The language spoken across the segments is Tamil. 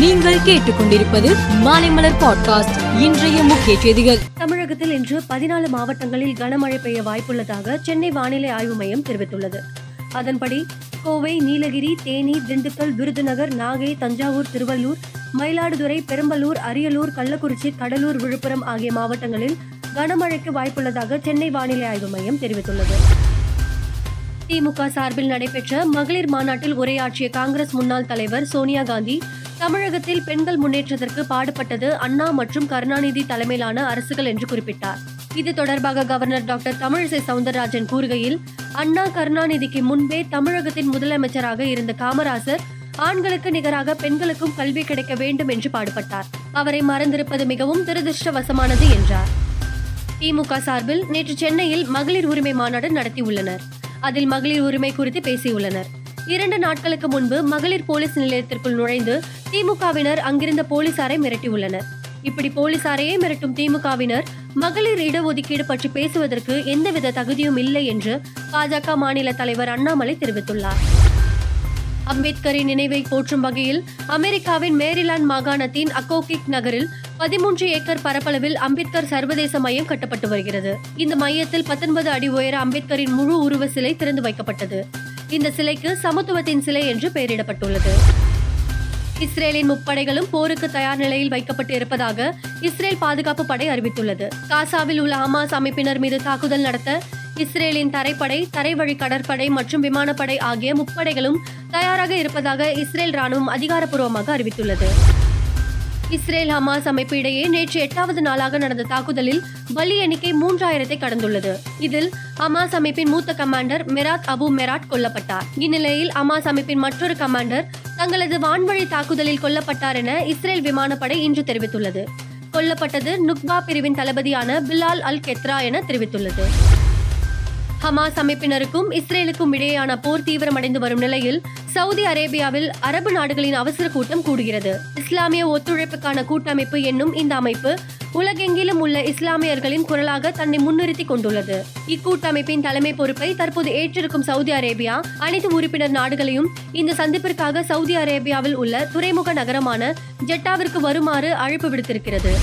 நீங்கள் கேட்டுக்கொண்டிருப்பது மாலைமலர் பாட்காஸ்ட் இன்றைய முக்கிய செய்திகள். தமிழகத்தில் இன்று பதினாலு மாவட்டங்களில் கனமழை பெய்ய வாய்ப்புள்ளதாக சென்னை வானிலை ஆய்வு மையம் தெரிவித்துள்ளது. அதன்படி கோவை நீலகிரி தேனி திண்டுக்கல் விருதுநகர் நாகை தஞ்சாவூர் திருவள்ளூர் மயிலாடுதுறை பெரம்பலூர் அரியலூர் கள்ளக்குறிச்சி கடலூர் விழுப்புரம் ஆகிய மாவட்டங்களில் கனமழைக்கு வாய்ப்புள்ளதாக சென்னை வானிலை ஆய்வு மையம் தெரிவித்துள்ளது. திமுக சார்பில் நடைபெற்ற மகளிர் மாநாட்டில் உரையாற்றிய காங்கிரஸ் முன்னாள் தலைவர் சோனியா காந்தி தமிழகத்தில் பெண்கள் முன்னேற்றத்திற்கு பாடுபட்டது அண்ணா மற்றும் கருணாநிதி தலைமையிலான அரசுகள் என்று குறிப்பிட்டார். இது தொடர்பாக கவர்னர் டாக்டர் தமிழிசை சவுந்தரராஜன் கூறுகையில் அண்ணா கருணாநிதிக்கு முன்பே தமிழகத்தின் முதலமைச்சராக இருந்த காமராசர் ஆண்களுக்கு நிகராக பெண்களுக்கும் கல்வி கிடைக்க வேண்டும் என்று பாடுபட்டார். அவரை மறந்திருப்பது மிகவும் துரதிருஷ்டவசமானது என்றார். திமுக சார்பில் நேற்று சென்னையில் மகளிர் உரிமை மாநாடு நடத்தியுள்ளனர். அதில் மகளிர் உரிமை குறித்து பேசியுள்ளனர். இரண்டு நாட்களுக்கு முன்பு மகளிர் போலீஸ் நிலையத்திற்குள் நுழைந்து திமுகவினர் அங்கிருந்த போலீசாரை மிரட்டியுள்ளனர். இப்படி போலீசாரையே மிரட்டும் திமுகவினர் மகளிர் இடஒதுக்கீடு பற்றி பேசுவதற்கு எந்தவித தகுதியும் இல்லை என்று பாஜக மாநில தலைவர் அண்ணாமலை தெரிவித்துள்ளார். அம்பேத்கரின் நினைவை போற்றும் வகையில் அமெரிக்காவின் மேரிலாந்து மாகாணத்தின் அக்கோகிக் நகரில் பதிமூன்று ஏக்கர் பரப்பளவில் அம்பேத்கர் சர்வதேச மையம் கட்டப்பட்டு வருகிறது. இந்த மையத்தில் பத்தொன்பது அடி உயர அம்பேத்கரின் முழு உருவ சிலை திறந்து வைக்கப்பட்டது. இந்த சிலைக்கு சமத்துவத்தின் சிலை என்று பெயரிடப்பட்டுள்ளது. இஸ்ரேலின் முப்படைகளும் போருக்கு தயார் நிலையில் வைக்கப்பட்டு இருப்பதாக இஸ்ரேல் பாதுகாப்பு படை அறிவித்துள்ளது. காசாவில் உள்ள ஹமாஸ் அமைப்பினர் மீது தாக்குதல் நடத்த இஸ்ரேலின் தரைப்படை தரைவழி கடற்படை மற்றும் விமானப்படை ஆகிய முப்படைகளும் தயாராக இருப்பதாக இஸ்ரேல் ராணுவம் அதிகாரப்பூர்வமாக அறிவித்துள்ளது. இஸ்ரேல் ஹமாஸ் அமைப்பு இடையே நேற்று எட்டாவது நாளாக நடந்த தாக்குதலில் பலி எண்ணிக்கை மூன்றாயிரத்தை கடந்துள்ளது. இதில் ஹமாஸ் அமைப்பின் மூத்த கமாண்டர் மெராத் அபு மெராட் கொல்லப்பட்டார். இந்நிலையில் ஹமாஸ் அமைப்பின் மற்றொரு கமாண்டர் தங்களது வான்வழி தாக்குதலில் கொல்லப்பட்டார் என இஸ்ரேல் விமானப்படை இன்று தெரிவித்துள்ளது. கொல்லப்பட்டது நுக்பா பிரிவின் தளபதியான பிலால் அல் கெத்ரா என தெரிவித்துள்ளது. ஹமாஸ் அமைப்பினருக்கும் இஸ்ரேலுக்கும் இடையேயான போர் தீவிரமடைந்து வரும் நிலையில் சவுதி அரேபியாவில் அரபு நாடுகளின் அவசர கூட்டம் கூடுகிறது. இஸ்லாமிய ஒத்துழைப்புக்கான கூட்டமைப்பு என்னும் இந்த அமைப்பு உலகெங்கிலும் உள்ள இஸ்லாமியர்களின் குரலாக தன்னை முன்னிறுத்தி கொண்டுள்ளது. இக்கூட்டமைப்பின் தலைமை பொறுப்பை தற்போது ஏற்றிருக்கும் சவுதி அரேபியா அனைத்து உறுப்பினர் நாடுகளையும் இந்த சந்திப்பிற்காக சவுதி அரேபியாவில் உள்ள துறைமுக நகரமான ஜெட்டாவிற்கு வருமாறு அழைப்பு விடுத்திருக்கிறது.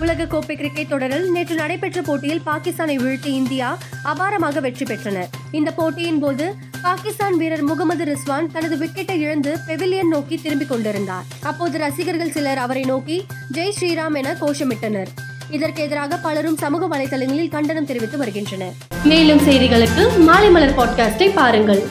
உலக கோப்பை கிரிக்கெட் தொடரில் நேற்று நடைபெற்ற போட்டியில் பாகிஸ்தானை வீழ்த்தி இந்தியா அபாரமாக வெற்றி பெற்றனர் இந்த போட்டியின் போது பாகிஸ்தான் வீரர் முகமது ரிஸ்வான் தனது விக்கெட்டை இழந்து பெவிலியன் நோக்கி திரும்பிக் கொண்டிருந்தார். அப்போது ரசிகர்கள் சிலர் அவரை நோக்கி ஜெய் ஸ்ரீராம் என கோஷமிட்டனர். இதற்கு எதிராக பலரும் சமூக வலைதளங்களில் கண்டனம் தெரிவித்து வருகின்றனர். மேலும் செய்திகளுக்கு மாலை மலர் பாட்காஸ்டை பாருங்கள்.